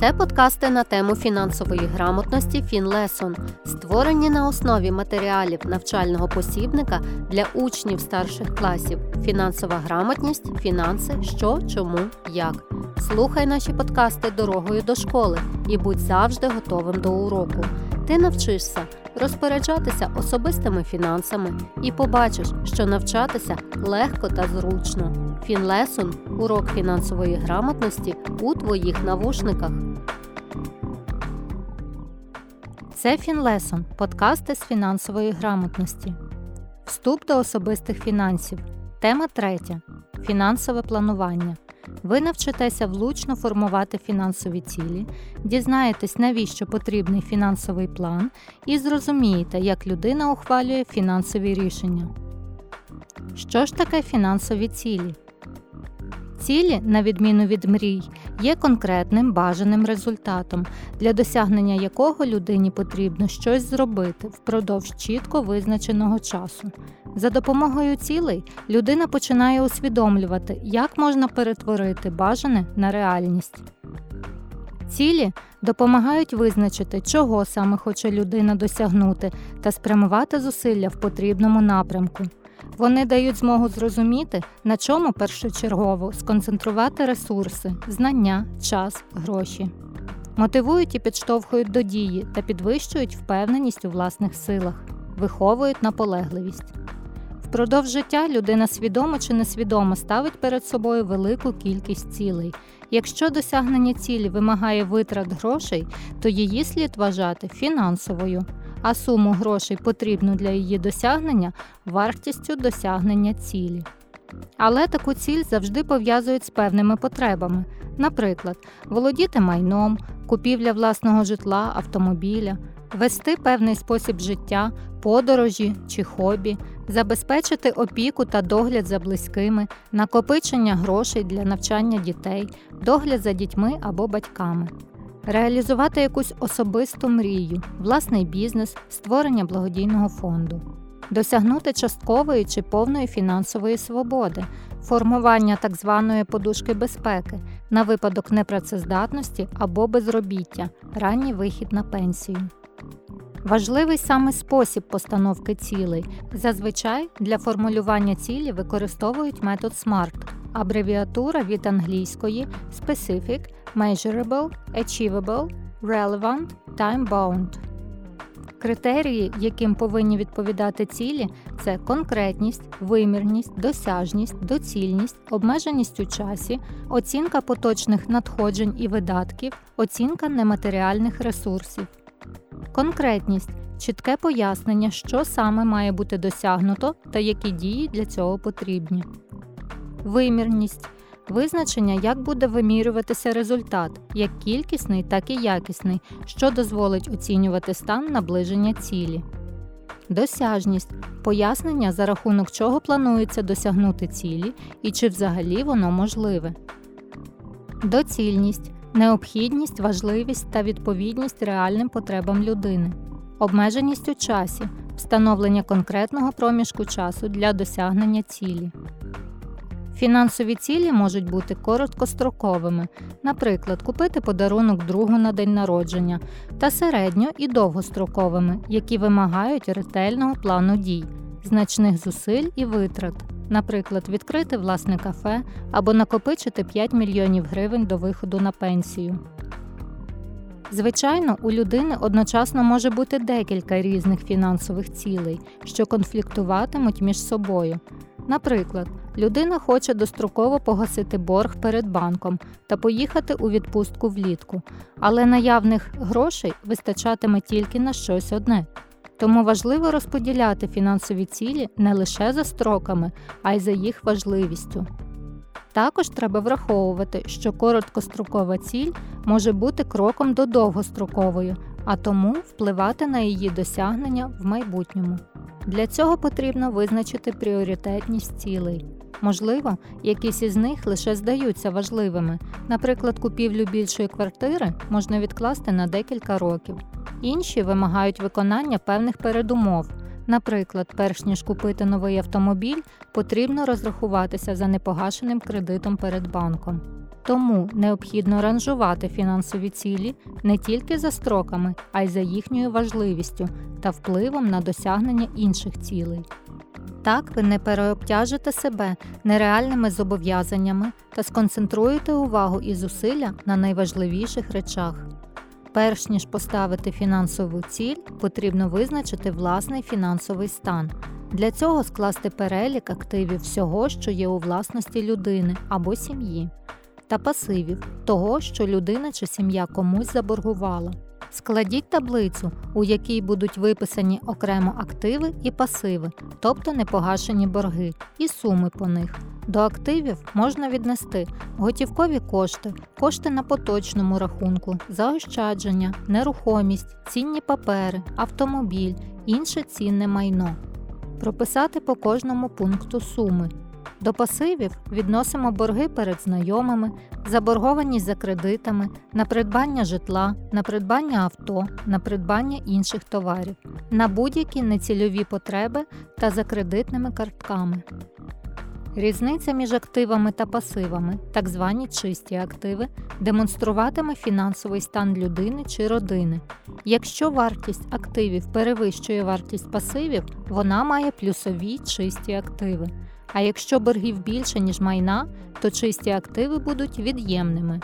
Це подкасти на тему фінансової грамотності Фінлесон, створені на основі матеріалів навчального посібника для учнів старших класів. Фінансова грамотність, фінанси, що, чому, як. Слухай наші подкасти дорогою до школи і будь завжди готовим до уроку. Ти навчишся розпоряджатися особистими фінансами і побачиш, що навчатися легко та зручно. Фінлесон урок фінансової грамотності у твоїх навушниках. Це Фінлесон подкасти з фінансової грамотності. Вступ до особистих фінансів. Тема третя. Фінансове планування. Ви навчитеся влучно формувати фінансові цілі, дізнаєтесь, навіщо потрібний фінансовий план, і зрозумієте, як людина ухвалює фінансові рішення. Що ж таке фінансові цілі? Цілі, на відміну від мрій, є конкретним бажаним результатом, для досягнення якого людині потрібно щось зробити впродовж чітко визначеного часу. За допомогою цілей людина починає усвідомлювати, як можна перетворити бажане на реальність. Цілі допомагають визначити, чого саме хоче людина досягнути, та спрямувати зусилля в потрібному напрямку. Вони дають змогу зрозуміти, на чому першочергово сконцентрувати ресурси, знання, час, гроші. Мотивують і підштовхують до дії та підвищують впевненість у власних силах, виховують наполегливість. Впродовж життя людина свідомо чи несвідомо ставить перед собою велику кількість цілей. Якщо досягнення цілі вимагає витрат грошей, то її слід вважати фінансовою, а суму грошей потрібну для її досягнення вартістю досягнення цілі. Але таку ціль завжди пов'язують з певними потребами, наприклад, володіти майном, купівля власного житла, автомобіля, вести певний спосіб життя, подорожі чи хобі, забезпечити опіку та догляд за близькими, накопичення грошей для навчання дітей, догляд за дітьми або батьками реалізувати якусь особисту мрію, власний бізнес, створення благодійного фонду, досягнути часткової чи повної фінансової свободи, формування так званої подушки безпеки на випадок непрацездатності або безробіття, ранній вихід на пенсію. Важливий саме спосіб постановки цілей. Зазвичай для формулювання цілі використовують метод SMART, абревіатура від англійської Specific, Measurable, Achievable, Relevant, Time-bound. Критерії, яким повинні відповідати цілі, це конкретність, вимірність, досяжність, доцільність, обмеженість у часі, оцінка поточних надходжень і видатків, оцінка нематеріальних ресурсів. Конкретність чітке пояснення, що саме має бути досягнуто та які дії для цього потрібні. Вимірність визначення, як буде вимірюватися результат, як кількісний, так і якісний, що дозволить оцінювати стан наближення цілі. Досяжність пояснення, за рахунок чого планується досягнути цілі і чи взагалі воно можливе. Доцільність необхідність, важливість та відповідність реальним потребам людини, обмеженість у часі, встановлення конкретного проміжку часу для досягнення цілі. Фінансові цілі можуть бути короткостроковими, наприклад, купити подарунок другу на день народження, та середньо і довгостроковими, які вимагають ретельного плану дій, значних зусиль і витрат наприклад, відкрити власне кафе або накопичити 5 мільйонів гривень до виходу на пенсію. Звичайно, у людини одночасно може бути декілька різних фінансових цілей, що конфліктуватимуть між собою. Наприклад, людина хоче достроково погасити борг перед банком та поїхати у відпустку влітку, але наявних грошей вистачатиме тільки на щось одне. Тому важливо розподіляти фінансові цілі не лише за строками, а й за їх важливістю. Також треба враховувати, що короткострокова ціль може бути кроком до довгострокової, а тому впливати на її досягнення в майбутньому. Для цього потрібно визначити пріоритетність цілей. Можливо, якісь із них лише здаються важливими. Наприклад, купівлю більшої квартири можна відкласти на декілька років. Інші вимагають виконання певних передумов. Наприклад, перш ніж купити новий автомобіль, потрібно розрахуватися за непогашеним кредитом перед банком. Тому необхідно ранжувати фінансові цілі не тільки за строками, а й за їхньою важливістю та впливом на досягнення інших цілей. Так ви не переобтяжите себе нереальними зобов'язаннями та сконцентруєте увагу і зусилля на найважливіших речах. Перш ніж поставити фінансову ціль, потрібно визначити власний фінансовий стан. Для цього скласти перелік активів всього, що є у власності людини або сім'ї, та пасивів того, що людина чи сім'я комусь заборгувала. Складіть таблицю, у якій будуть виписані окремо активи і пасиви, тобто непогашені борги, і суми по них. До активів можна віднести готівкові кошти, кошти на поточному рахунку, заощадження, нерухомість, цінні папери, автомобіль, інше цінне майно. Прописати по кожному пункту суми. До пасивів відносимо борги перед знайомими, заборгованість за кредитами, на придбання житла, на придбання авто, на придбання інших товарів, на будь-які нецільові потреби та за кредитними картками. Різниця між активами та пасивами, так звані чисті активи, демонструватиме фінансовий стан людини чи родини. Якщо вартість активів перевищує вартість пасивів, вона має плюсові чисті активи. А якщо боргів більше, ніж майна, то чисті активи будуть від'ємними.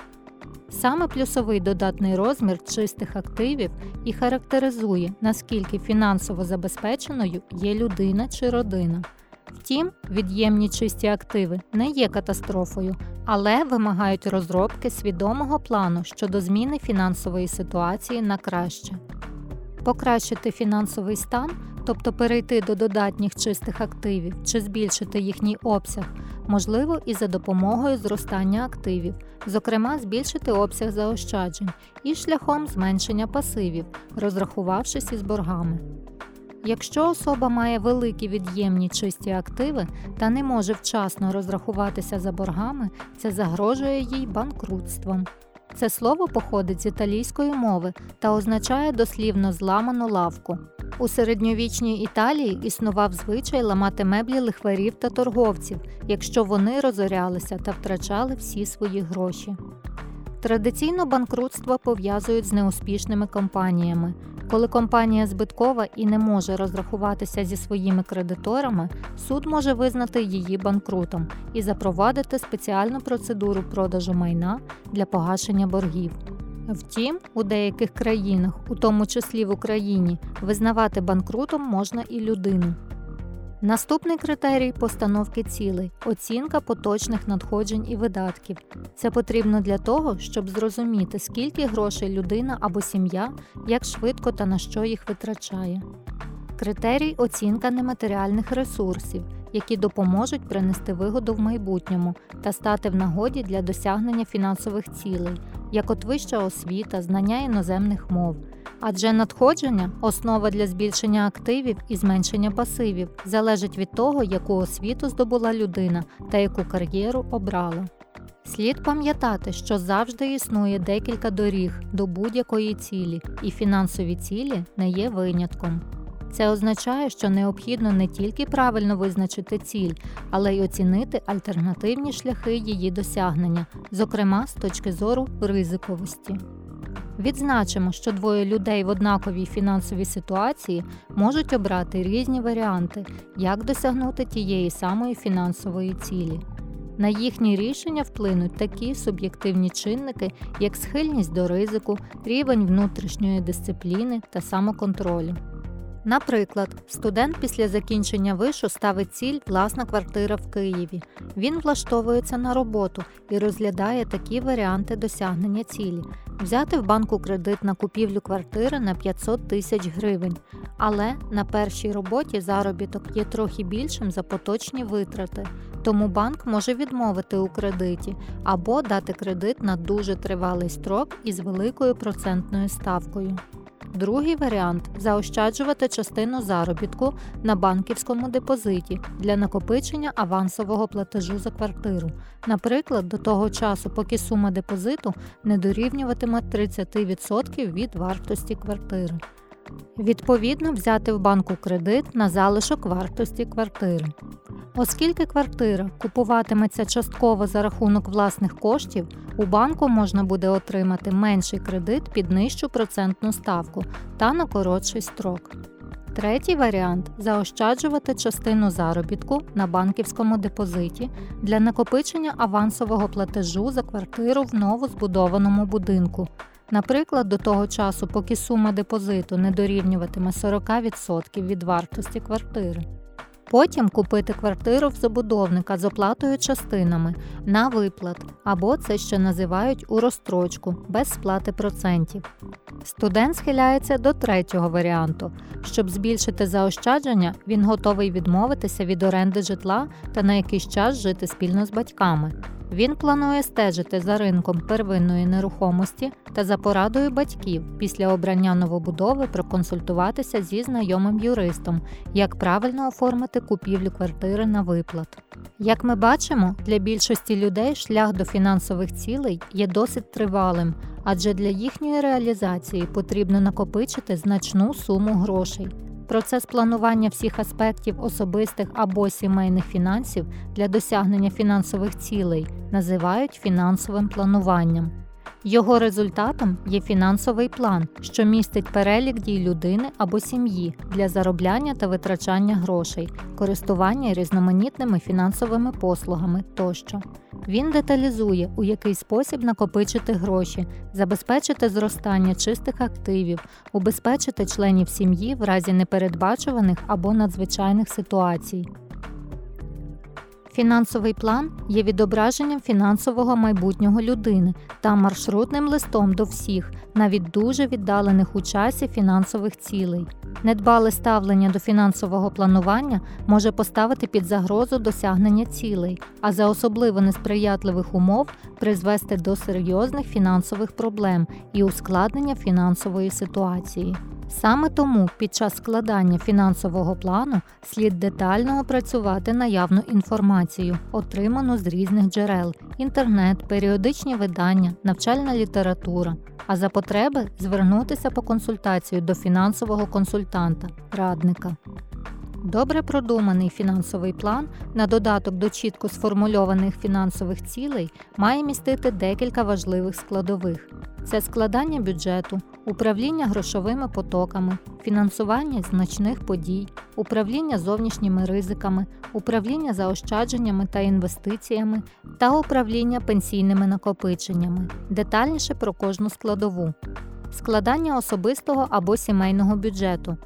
Саме плюсовий додатний розмір чистих активів і характеризує, наскільки фінансово забезпеченою є людина чи родина. Втім, від'ємні чисті активи не є катастрофою, але вимагають розробки свідомого плану щодо зміни фінансової ситуації на краще. Покращити фінансовий стан, тобто перейти до додатніх чистих активів чи збільшити їхній обсяг, можливо і за допомогою зростання активів, зокрема збільшити обсяг заощаджень і шляхом зменшення пасивів, розрахувавшись із боргами. Якщо особа має великі від'ємні чисті активи та не може вчасно розрахуватися за боргами, це загрожує їй банкрутством. Це слово походить з італійської мови та означає дослівно зламану лавку. У середньовічній Італії існував звичай ламати меблі лихварів та торговців, якщо вони розорялися та втрачали всі свої гроші. Традиційно банкрутство пов'язують з неуспішними компаніями. Коли компанія збиткова і не може розрахуватися зі своїми кредиторами, суд може визнати її банкрутом і запровадити спеціальну процедуру продажу майна для погашення боргів. Втім, у деяких країнах, у тому числі в Україні, визнавати банкрутом можна і людину. Наступний критерій постановки цілей оцінка поточних надходжень і видатків. Це потрібно для того, щоб зрозуміти, скільки грошей людина або сім'я, як швидко та на що їх витрачає. Критерій оцінка нематеріальних ресурсів, які допоможуть принести вигоду в майбутньому та стати в нагоді для досягнення фінансових цілей, як от вища освіта, знання іноземних мов. Адже надходження, основа для збільшення активів і зменшення пасивів, залежить від того, яку освіту здобула людина та яку кар'єру обрала. Слід пам'ятати, що завжди існує декілька доріг до будь-якої цілі, і фінансові цілі не є винятком. Це означає, що необхідно не тільки правильно визначити ціль, але й оцінити альтернативні шляхи її досягнення, зокрема з точки зору ризиковості. Відзначимо, що двоє людей в однаковій фінансовій ситуації можуть обрати різні варіанти, як досягнути тієї самої фінансової цілі. На їхні рішення вплинуть такі суб'єктивні чинники, як схильність до ризику, рівень внутрішньої дисципліни та самоконтролю. Наприклад, студент після закінчення вишу ставить ціль власна квартира в Києві. Він влаштовується на роботу і розглядає такі варіанти досягнення цілі: взяти в банку кредит на купівлю квартири на 500 тисяч гривень, але на першій роботі заробіток є трохи більшим за поточні витрати, тому банк може відмовити у кредиті або дати кредит на дуже тривалий строк із великою процентною ставкою. Другий варіант заощаджувати частину заробітку на банківському депозиті для накопичення авансового платежу за квартиру, наприклад, до того часу, поки сума депозиту не дорівнюватиме 30% від вартості квартири. Відповідно, взяти в банку кредит на залишок вартості квартири. Оскільки квартира купуватиметься частково за рахунок власних коштів, у банку можна буде отримати менший кредит під нижчу процентну ставку та на коротший строк. Третій варіант заощаджувати частину заробітку на банківському депозиті для накопичення авансового платежу за квартиру в новозбудованому будинку. Наприклад, до того часу, поки сума депозиту не дорівнюватиме 40% від вартості квартири. Потім купити квартиру в забудовника з оплатою частинами на виплат, або це ще називають у розстрочку без сплати процентів. Студент схиляється до третього варіанту. Щоб збільшити заощадження, він готовий відмовитися від оренди житла та на якийсь час жити спільно з батьками. Він планує стежити за ринком первинної нерухомості та за порадою батьків після обрання новобудови проконсультуватися зі знайомим юристом, як правильно оформити купівлю квартири на виплат. Як ми бачимо, для більшості людей шлях до фінансових цілей є досить тривалим, адже для їхньої реалізації потрібно накопичити значну суму грошей. Процес планування всіх аспектів особистих або сімейних фінансів для досягнення фінансових цілей називають фінансовим плануванням. Його результатом є фінансовий план, що містить перелік дій людини або сім'ї для заробляння та витрачання грошей, користування різноманітними фінансовими послугами тощо. Він деталізує, у який спосіб накопичити гроші, забезпечити зростання чистих активів, убезпечити членів сім'ї в разі непередбачуваних або надзвичайних ситуацій. Фінансовий план є відображенням фінансового майбутнього людини та маршрутним листом до всіх, навіть дуже віддалених у часі фінансових цілей. Недбале ставлення до фінансового планування може поставити під загрозу досягнення цілей, а за особливо несприятливих умов призвести до серйозних фінансових проблем і ускладнення фінансової ситуації. Саме тому під час складання фінансового плану слід детально опрацювати наявну інформацію, отриману з різних джерел: інтернет, періодичні видання, навчальна література, а за потреби звернутися по консультацію до фінансового консультанта, радника. Добре продуманий фінансовий план на додаток до чітко сформульованих фінансових цілей має містити декілька важливих складових: це складання бюджету, управління грошовими потоками, фінансування значних подій, управління зовнішніми ризиками, управління заощадженнями та інвестиціями та управління пенсійними накопиченнями, детальніше про кожну складову, складання особистого або сімейного бюджету.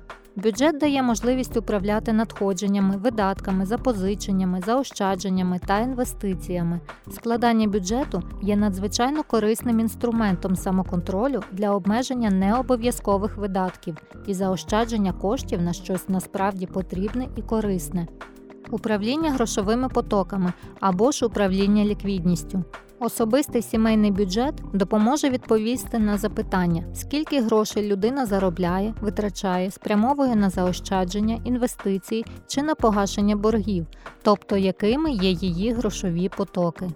Бюджет дає можливість управляти надходженнями, видатками, запозиченнями, заощадженнями та інвестиціями. Складання бюджету є надзвичайно корисним інструментом самоконтролю для обмеження необов'язкових видатків і заощадження коштів на щось насправді потрібне і корисне. Управління грошовими потоками або ж управління ліквідністю. Особистий сімейний бюджет допоможе відповісти на запитання, скільки грошей людина заробляє, витрачає, спрямовує на заощадження, інвестиції чи на погашення боргів, тобто якими є її грошові потоки.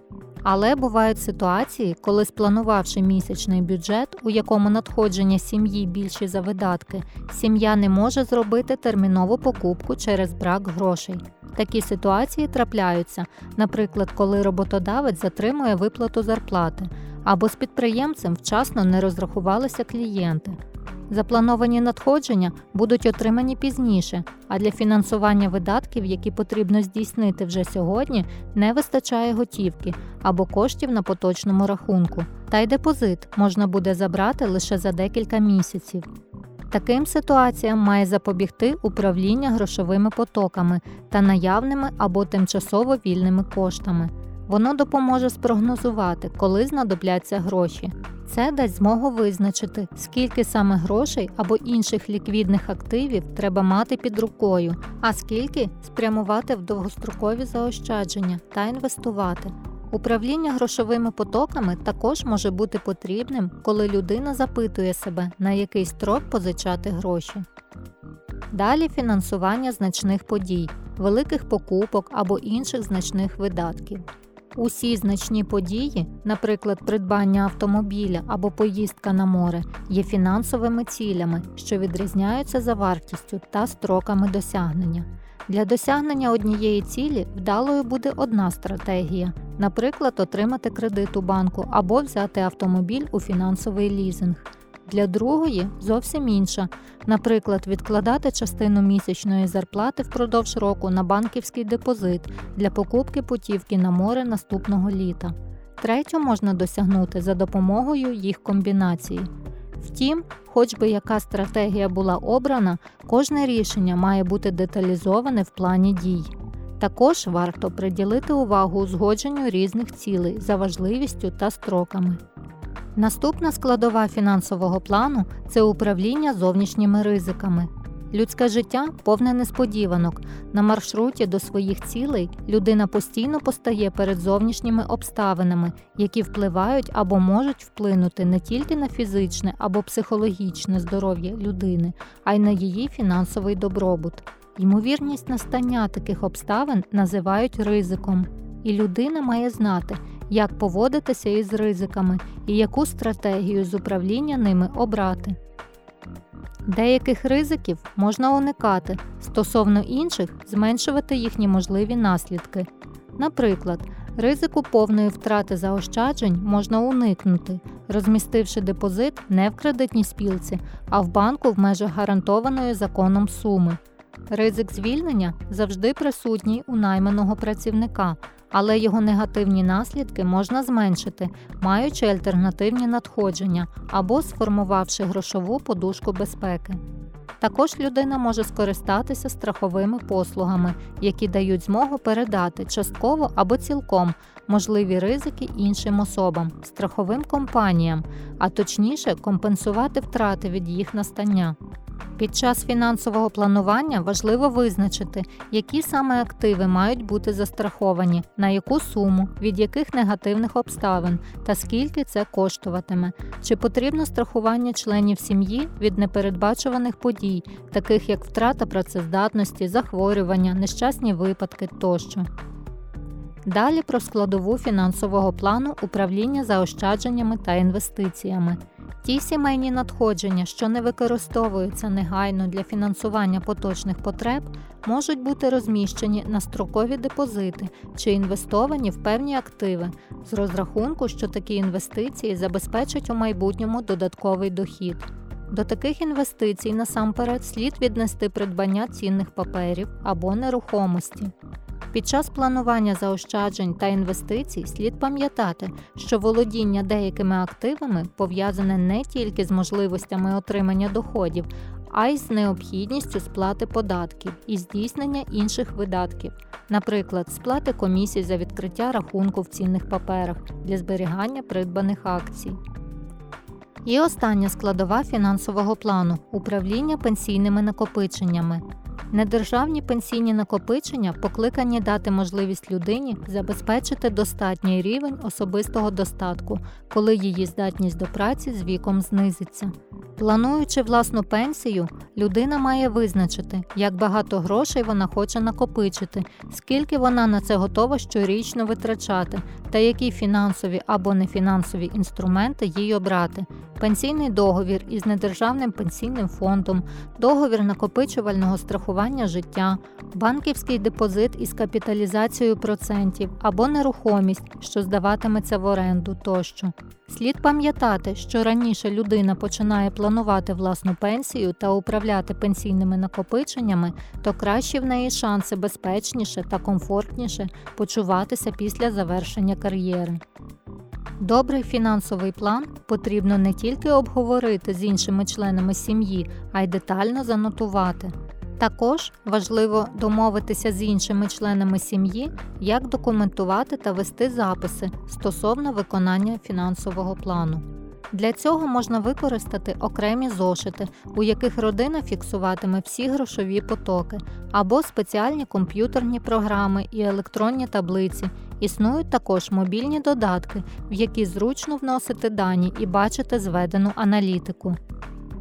Але бувають ситуації, коли спланувавши місячний бюджет, у якому надходження сім'ї більші за видатки, сім'я не може зробити термінову покупку через брак грошей. Такі ситуації трапляються, наприклад, коли роботодавець затримує виплату зарплати або з підприємцем вчасно не розрахувалися клієнти. Заплановані надходження будуть отримані пізніше, а для фінансування видатків, які потрібно здійснити вже сьогодні, не вистачає готівки або коштів на поточному рахунку. Та й депозит можна буде забрати лише за декілька місяців. Таким ситуаціям має запобігти управління грошовими потоками та наявними або тимчасово вільними коштами. Воно допоможе спрогнозувати, коли знадобляться гроші. Це дасть змогу визначити, скільки саме грошей або інших ліквідних активів треба мати під рукою, а скільки спрямувати в довгострокові заощадження та інвестувати. Управління грошовими потоками також може бути потрібним, коли людина запитує себе, на який строк позичати гроші. Далі фінансування значних подій, великих покупок або інших значних видатків. Усі значні події, наприклад, придбання автомобіля або поїздка на море, є фінансовими цілями, що відрізняються за вартістю та строками досягнення. Для досягнення однієї цілі вдалою буде одна стратегія, наприклад, отримати кредит у банку або взяти автомобіль у фінансовий лізинг. Для другої зовсім інша, наприклад, відкладати частину місячної зарплати впродовж року на банківський депозит для покупки путівки на море наступного літа. Третю можна досягнути за допомогою їх комбінації. Втім, хоч би яка стратегія була обрана, кожне рішення має бути деталізоване в плані дій. Також варто приділити увагу узгодженню різних цілей за важливістю та строками. Наступна складова фінансового плану це управління зовнішніми ризиками. Людське життя повне несподіванок. На маршруті до своїх цілей людина постійно постає перед зовнішніми обставинами, які впливають або можуть вплинути не тільки на фізичне або психологічне здоров'я людини, а й на її фінансовий добробут. Ймовірність настання таких обставин називають ризиком, і людина має знати, як поводитися із ризиками і яку стратегію з управління ними обрати. Деяких ризиків можна уникати, стосовно інших зменшувати їхні можливі наслідки. Наприклад, ризику повної втрати заощаджень можна уникнути, розмістивши депозит не в кредитній спілці, а в банку в межах гарантованої законом суми. Ризик звільнення завжди присутній у найманого працівника, але його негативні наслідки можна зменшити, маючи альтернативні надходження або сформувавши грошову подушку безпеки. Також людина може скористатися страховими послугами, які дають змогу передати частково або цілком можливі ризики іншим особам, страховим компаніям, а точніше компенсувати втрати від їх настання. Під час фінансового планування важливо визначити, які саме активи мають бути застраховані, на яку суму, від яких негативних обставин та скільки це коштуватиме, чи потрібно страхування членів сім'ї від непередбачуваних подій, таких як втрата працездатності, захворювання, нещасні випадки тощо. Далі про складову фінансового плану управління заощадженнями та інвестиціями. Ті сімейні надходження, що не використовуються негайно для фінансування поточних потреб, можуть бути розміщені на строкові депозити чи інвестовані в певні активи з розрахунку, що такі інвестиції забезпечать у майбутньому додатковий дохід. До таких інвестицій насамперед слід віднести придбання цінних паперів або нерухомості. Під час планування заощаджень та інвестицій слід пам'ятати, що володіння деякими активами пов'язане не тільки з можливостями отримання доходів, а й з необхідністю сплати податків і здійснення інших видатків, наприклад, сплати комісій за відкриття рахунку в цінних паперах для зберігання придбаних акцій. І остання складова фінансового плану управління пенсійними накопиченнями. Недержавні пенсійні накопичення покликані дати можливість людині забезпечити достатній рівень особистого достатку, коли її здатність до праці з віком знизиться. Плануючи власну пенсію, людина має визначити, як багато грошей вона хоче накопичити, скільки вона на це готова щорічно витрачати, та які фінансові або нефінансові інструменти їй обрати. Пенсійний договір із недержавним пенсійним фондом, договір накопичувального страхування життя, банківський депозит із капіталізацією процентів або нерухомість, що здаватиметься в оренду тощо. Слід пам'ятати, що раніше людина починає планувати власну пенсію та управляти пенсійними накопиченнями, то кращі в неї шанси безпечніше та комфортніше почуватися після завершення кар'єри. Добрий фінансовий план потрібно не тільки обговорити з іншими членами сім'ї, а й детально занотувати. Також важливо домовитися з іншими членами сім'ї, як документувати та вести записи стосовно виконання фінансового плану. Для цього можна використати окремі зошити, у яких родина фіксуватиме всі грошові потоки, або спеціальні комп'ютерні програми і електронні таблиці. Існують також мобільні додатки, в які зручно вносити дані і бачити зведену аналітику.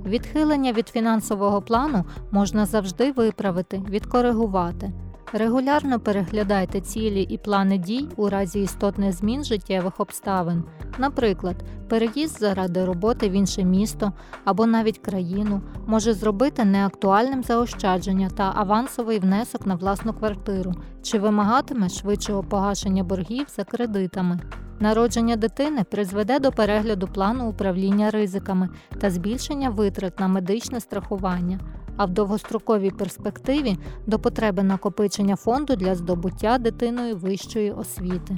Відхилення від фінансового плану можна завжди виправити, відкоригувати. Регулярно переглядайте цілі і плани дій у разі істотних змін життєвих обставин, наприклад, переїзд заради роботи в інше місто або навіть країну може зробити неактуальним заощадження та авансовий внесок на власну квартиру чи вимагатиме швидшого погашення боргів за кредитами. Народження дитини призведе до перегляду плану управління ризиками та збільшення витрат на медичне страхування а в довгостроковій перспективі до потреби накопичення фонду для здобуття дитиною вищої освіти.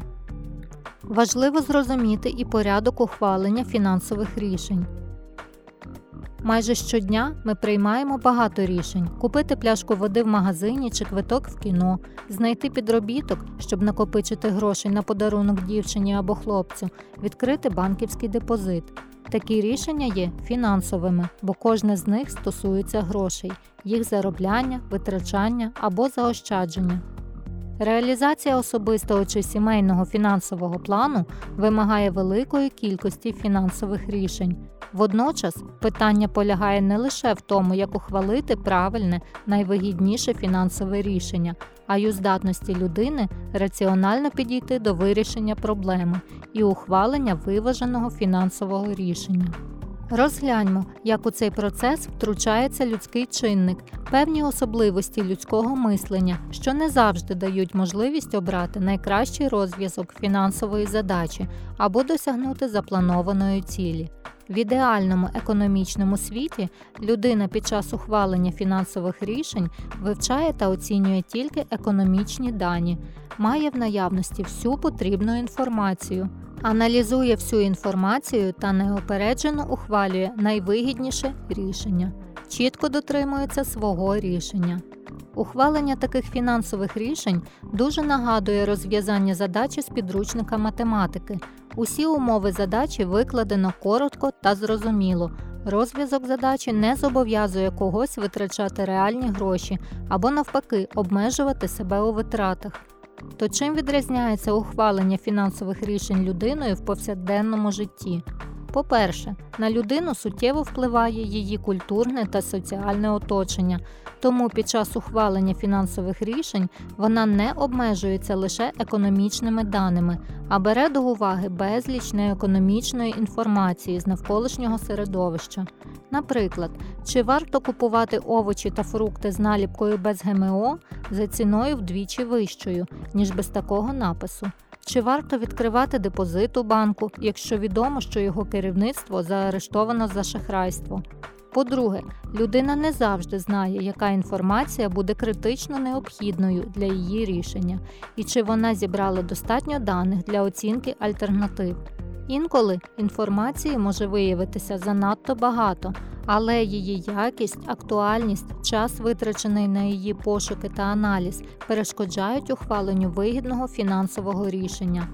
Важливо зрозуміти і порядок ухвалення фінансових рішень. Майже щодня ми приймаємо багато рішень: купити пляшку води в магазині чи квиток в кіно, знайти підробіток, щоб накопичити гроші на подарунок дівчині або хлопцю, відкрити банківський депозит. Такі рішення є фінансовими, бо кожне з них стосується грошей, їх заробляння, витрачання або заощадження. Реалізація особистого чи сімейного фінансового плану вимагає великої кількості фінансових рішень. Водночас питання полягає не лише в тому, як ухвалити правильне, найвигідніше фінансове рішення, а й у здатності людини раціонально підійти до вирішення проблеми і ухвалення виваженого фінансового рішення. Розгляньмо, як у цей процес втручається людський чинник, певні особливості людського мислення, що не завжди дають можливість обрати найкращий розв'язок фінансової задачі або досягнути запланованої цілі. В ідеальному економічному світі людина під час ухвалення фінансових рішень вивчає та оцінює тільки економічні дані, має в наявності всю потрібну інформацію, аналізує всю інформацію та неопереджено ухвалює найвигідніше рішення, чітко дотримується свого рішення. Ухвалення таких фінансових рішень дуже нагадує розв'язання задачі з підручника математики. Усі умови задачі викладено коротко та зрозуміло. Розв'язок задачі не зобов'язує когось витрачати реальні гроші або, навпаки, обмежувати себе у витратах. То чим відрізняється ухвалення фінансових рішень людиною в повсякденному житті? По-перше, на людину суттєво впливає її культурне та соціальне оточення, тому під час ухвалення фінансових рішень вона не обмежується лише економічними даними, а бере до уваги безліч неекономічної інформації з навколишнього середовища. Наприклад, чи варто купувати овочі та фрукти з наліпкою без ГМО за ціною вдвічі вищою, ніж без такого напису. Чи варто відкривати депозит у банку, якщо відомо, що його керівництво заарештовано за шахрайство? По-друге, людина не завжди знає, яка інформація буде критично необхідною для її рішення, і чи вона зібрала достатньо даних для оцінки альтернатив. Інколи інформації може виявитися занадто багато, але її якість, актуальність, час, витрачений на її пошуки та аналіз, перешкоджають ухваленню вигідного фінансового рішення.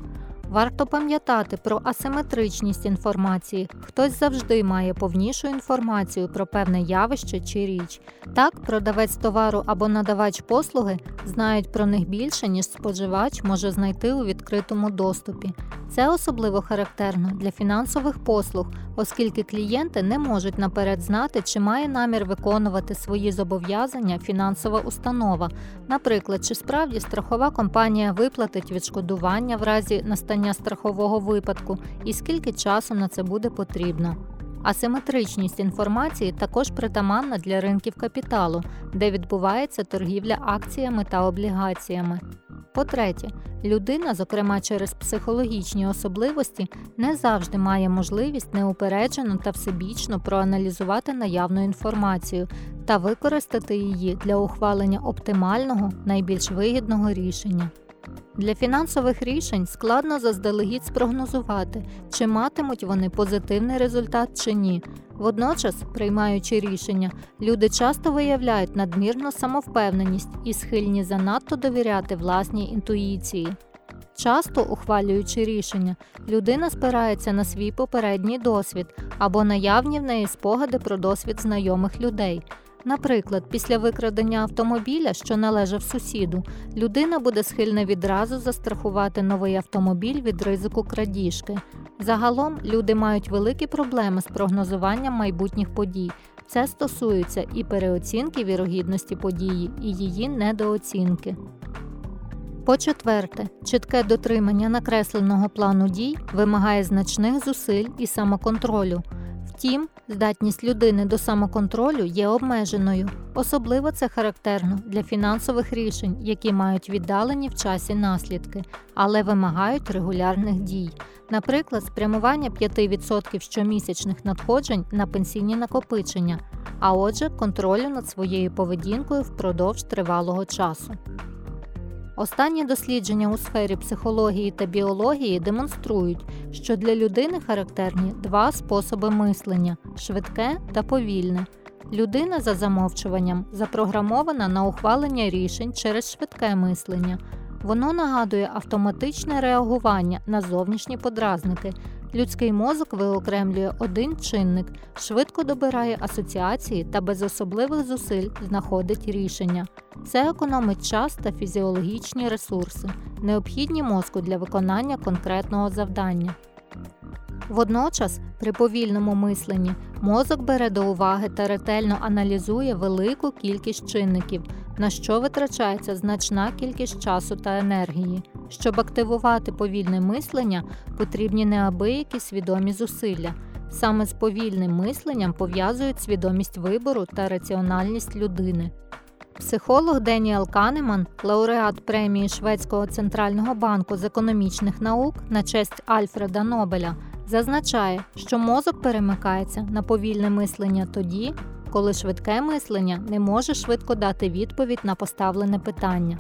Варто пам'ятати про асиметричність інформації. Хтось завжди має повнішу інформацію про певне явище чи річ. Так, продавець товару або надавач послуги знають про них більше, ніж споживач може знайти у відкритому доступі. Це особливо характерно для фінансових послуг, оскільки клієнти не можуть наперед знати, чи має намір виконувати свої зобов'язання фінансова установа, наприклад, чи справді страхова компанія виплатить відшкодування в разі настання страхового випадку і скільки часу на це буде потрібно. Асиметричність інформації також притаманна для ринків капіталу, де відбувається торгівля акціями та облігаціями. По-третє, людина, зокрема через психологічні особливості, не завжди має можливість неупереджено та всебічно проаналізувати наявну інформацію та використати її для ухвалення оптимального, найбільш вигідного рішення. Для фінансових рішень складно заздалегідь спрогнозувати, чи матимуть вони позитивний результат чи ні. Водночас, приймаючи рішення, люди часто виявляють надмірну самовпевненість і схильні занадто довіряти власній інтуїції. Часто, ухвалюючи рішення, людина спирається на свій попередній досвід або наявні в неї спогади про досвід знайомих людей. Наприклад, після викрадення автомобіля, що належав сусіду, людина буде схильна відразу застрахувати новий автомобіль від ризику крадіжки. Загалом люди мають великі проблеми з прогнозуванням майбутніх подій. Це стосується і переоцінки вірогідності події, і її недооцінки. По-четверте, чітке дотримання накресленого плану дій вимагає значних зусиль і самоконтролю. Втім, здатність людини до самоконтролю є обмеженою. Особливо це характерно для фінансових рішень, які мають віддалені в часі наслідки, але вимагають регулярних дій. Наприклад, спрямування 5% щомісячних надходжень на пенсійні накопичення, а отже, контролю над своєю поведінкою впродовж тривалого часу. Останні дослідження у сфері психології та біології демонструють, що для людини характерні два способи мислення швидке та повільне. Людина за замовчуванням запрограмована на ухвалення рішень через швидке мислення. Воно нагадує автоматичне реагування на зовнішні подразники. Людський мозок виокремлює один чинник, швидко добирає асоціації та без особливих зусиль знаходить рішення. Це економить час та фізіологічні ресурси, необхідні мозку для виконання конкретного завдання. Водночас, при повільному мисленні, мозок бере до уваги та ретельно аналізує велику кількість чинників, на що витрачається значна кількість часу та енергії. Щоб активувати повільне мислення, потрібні неабиякі свідомі зусилля. Саме з повільним мисленням пов'язують свідомість вибору та раціональність людини. Психолог Деніел Канеман, лауреат премії Шведського центрального банку з економічних наук на честь Альфреда Нобеля, зазначає, що мозок перемикається на повільне мислення тоді, коли швидке мислення не може швидко дати відповідь на поставлене питання.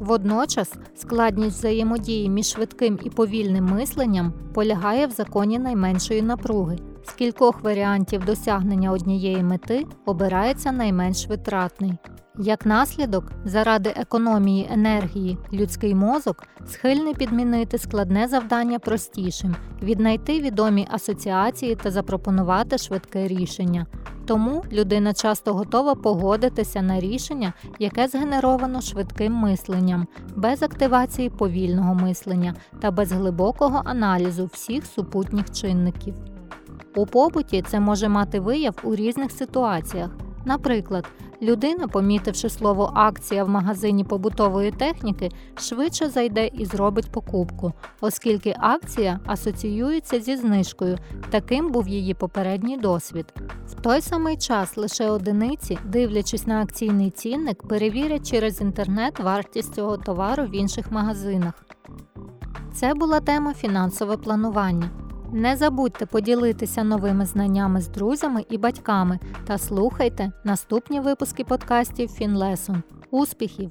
Водночас складність взаємодії між швидким і повільним мисленням полягає в законі найменшої напруги. З кількох варіантів досягнення однієї мети обирається найменш витратний. Як наслідок, заради економії енергії, людський мозок схильний підмінити складне завдання простішим, віднайти відомі асоціації та запропонувати швидке рішення. Тому людина часто готова погодитися на рішення, яке згенеровано швидким мисленням, без активації повільного мислення та без глибокого аналізу всіх супутніх чинників. У побуті це може мати вияв у різних ситуаціях. Наприклад, людина, помітивши слово акція в магазині побутової техніки, швидше зайде і зробить покупку, оскільки акція асоціюється зі знижкою, таким був її попередній досвід. В той самий час лише одиниці, дивлячись на акційний цінник, перевірять через інтернет вартість цього товару в інших магазинах. Це була тема фінансове планування. Не забудьте поділитися новими знаннями з друзями і батьками та слухайте наступні випуски подкастів Фінлесон. Успіхів!